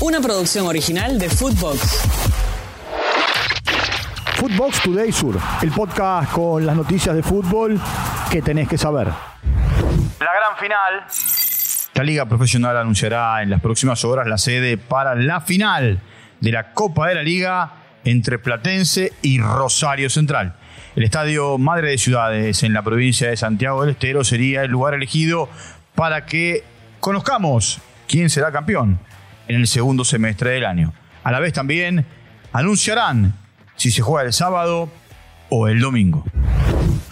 Una producción original de Footbox. Footbox Today Sur, el podcast con las noticias de fútbol que tenés que saber. La gran final. La Liga Profesional anunciará en las próximas horas la sede para la final de la Copa de la Liga entre Platense y Rosario Central. El Estadio Madre de Ciudades en la provincia de Santiago del Estero sería el lugar elegido para que conozcamos quién será campeón en el segundo semestre del año. A la vez también anunciarán si se juega el sábado o el domingo.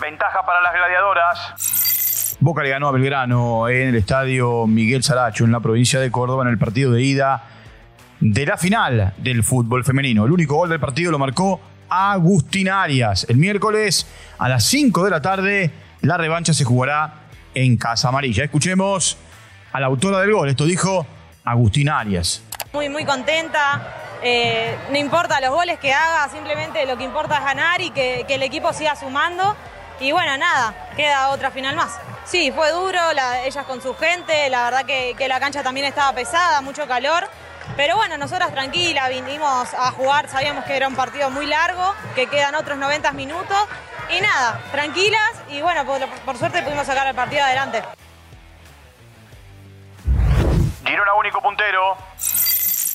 Ventaja para las gladiadoras. Boca le ganó a Belgrano en el estadio Miguel Saracho en la provincia de Córdoba en el partido de ida de la final del fútbol femenino. El único gol del partido lo marcó Agustín Arias. El miércoles a las 5 de la tarde la revancha se jugará en Casa Amarilla. Escuchemos a la autora del gol. Esto dijo Agustín Arias. Muy, muy contenta. Eh, no importa los goles que haga, simplemente lo que importa es ganar y que, el equipo siga sumando. Y bueno, nada, queda otra final más. Sí, fue duro, ellas con su gente, la verdad que, que la cancha también estaba pesada, mucho calor. Pero bueno, nosotras tranquilas vinimos a jugar, sabíamos que era un partido muy largo, que quedan otros 90 minutos. Y nada, tranquilas y bueno, por, suerte pudimos sacar el partido adelante. Girona único puntero.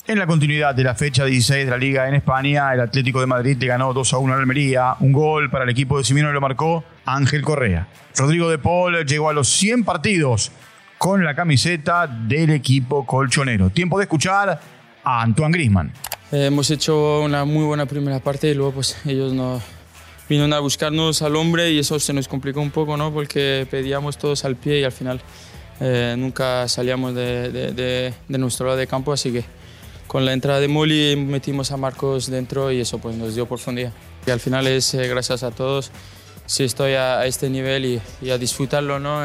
En la continuidad de la fecha 16 de la Liga en España, el Atlético de Madrid le ganó 2 a 1 a Almería. Un gol para el equipo de Simino lo marcó Ángel Correa. Rodrigo de Paul llegó a los 100 partidos con la camiseta del equipo colchonero. Tiempo de escuchar a Antoine Grisman. Eh, hemos hecho una muy buena primera parte y luego pues ellos nos vinieron a buscarnos al hombre y eso se nos complicó un poco, ¿no? Porque pedíamos todos al pie y al final eh, nunca salíamos de, nuestro lado de campo, así que con la entrada de Molly metimos a Marcos dentro y eso pues nos dio profundidad. Y al final es eh, gracias a todos si estoy a, este nivel y, a disfrutarlo, ¿no?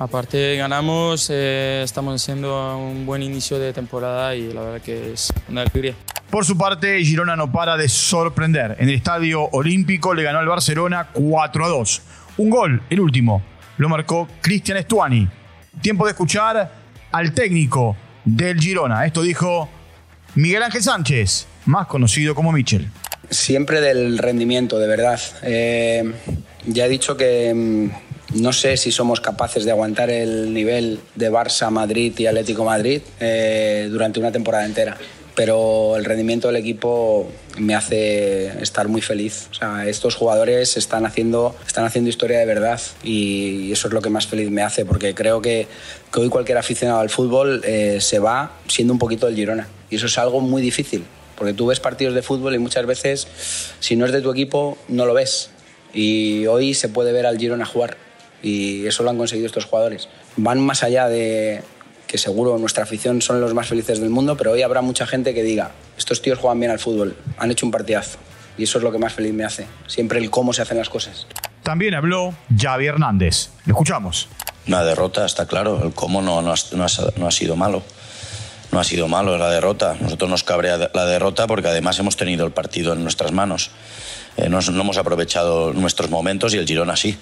Aparte ganamos, eh, estamos haciendo un buen inicio de temporada y la verdad que es una alegría. Por su parte, Girona no para de sorprender. En el Estadio Olímpico le ganó al Barcelona 4 a 2. Un gol, el último, lo marcó Cristian Estuani. Tiempo de escuchar al técnico del Girona. Esto dijo Miguel Ángel Sánchez, más conocido como Michel. Siempre del rendimiento, de verdad. Eh, ya he dicho que mm, no sé si somos capaces de aguantar el nivel de Barça, Madrid y Atlético Madrid eh, durante una temporada entera. Pero el rendimiento del equipo me hace estar muy feliz. estos jugadores están haciendo, están haciendo historia de verdad y eso es lo que más feliz me hace porque creo que, hoy cualquier aficionado al fútbol eh, se va siendo un poquito del Girona. Y eso es algo muy difícil porque tú ves partidos de fútbol y muchas veces si no es de tu equipo no lo ves. Y hoy se puede ver al Girona jugar y eso lo han conseguido estos jugadores. Van más allá de que seguro nuestra afición son los más felices del mundo, pero hoy habrá mucha gente que diga, estos tíos juegan bien al fútbol, han hecho un partidazo. Y eso es lo que más feliz me hace, siempre el cómo se hacen las cosas. También habló Javi Hernández. Le escuchamos. Una derrota, está claro, el cómo no, no, ha, no ha sido malo no ha sido malo la derrota. Nosotros nos cabrea la derrota porque además hemos tenido el partido en nuestras manos. Eh, no, no, hemos aprovechado nuestros momentos y el Girona sí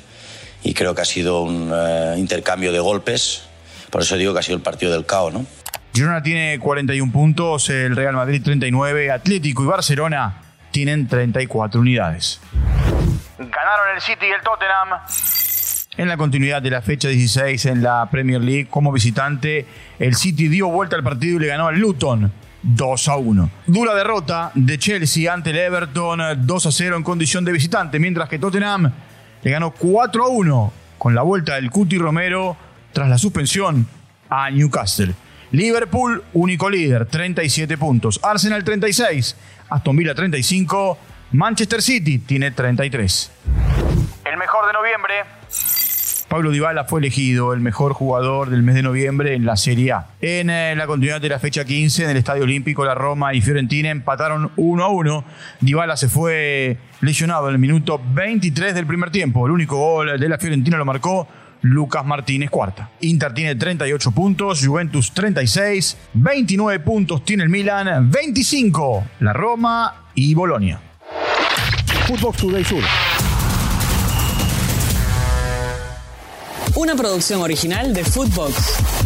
y creo que ha sido un eh, intercambio de golpes. Por eso digo que ha sido el partido del caos, ¿no? Girona tiene 41 puntos, el Real Madrid 39, Atlético y Barcelona tienen 34 unidades. Ganaron el City y el Tottenham. En la continuidad de la fecha 16 en la Premier League, como visitante, el City dio vuelta al partido y le ganó al Luton 2 a 1. Dura derrota de Chelsea ante el Everton 2 a 0 en condición de visitante, mientras que Tottenham le ganó 4 a 1 con la vuelta del Cuti Romero tras la suspensión a Newcastle. Liverpool, único líder, 37 puntos. Arsenal 36, Aston Villa 35, Manchester City tiene 33. El mejor de noviembre. Pablo Dybala fue elegido el mejor jugador del mes de noviembre en la Serie A. En eh, la continuidad de la fecha 15 en el Estadio Olímpico, la Roma y Fiorentina empataron 1 a 1. Dybala se fue lesionado en el minuto 23 del primer tiempo. El único gol de la Fiorentina lo marcó Lucas Martínez cuarta. Inter tiene 38 puntos, Juventus 36, 29 puntos tiene el Milan, 25 la Roma y Bolonia. Footbox Today Sur. Una producción original de Footbox.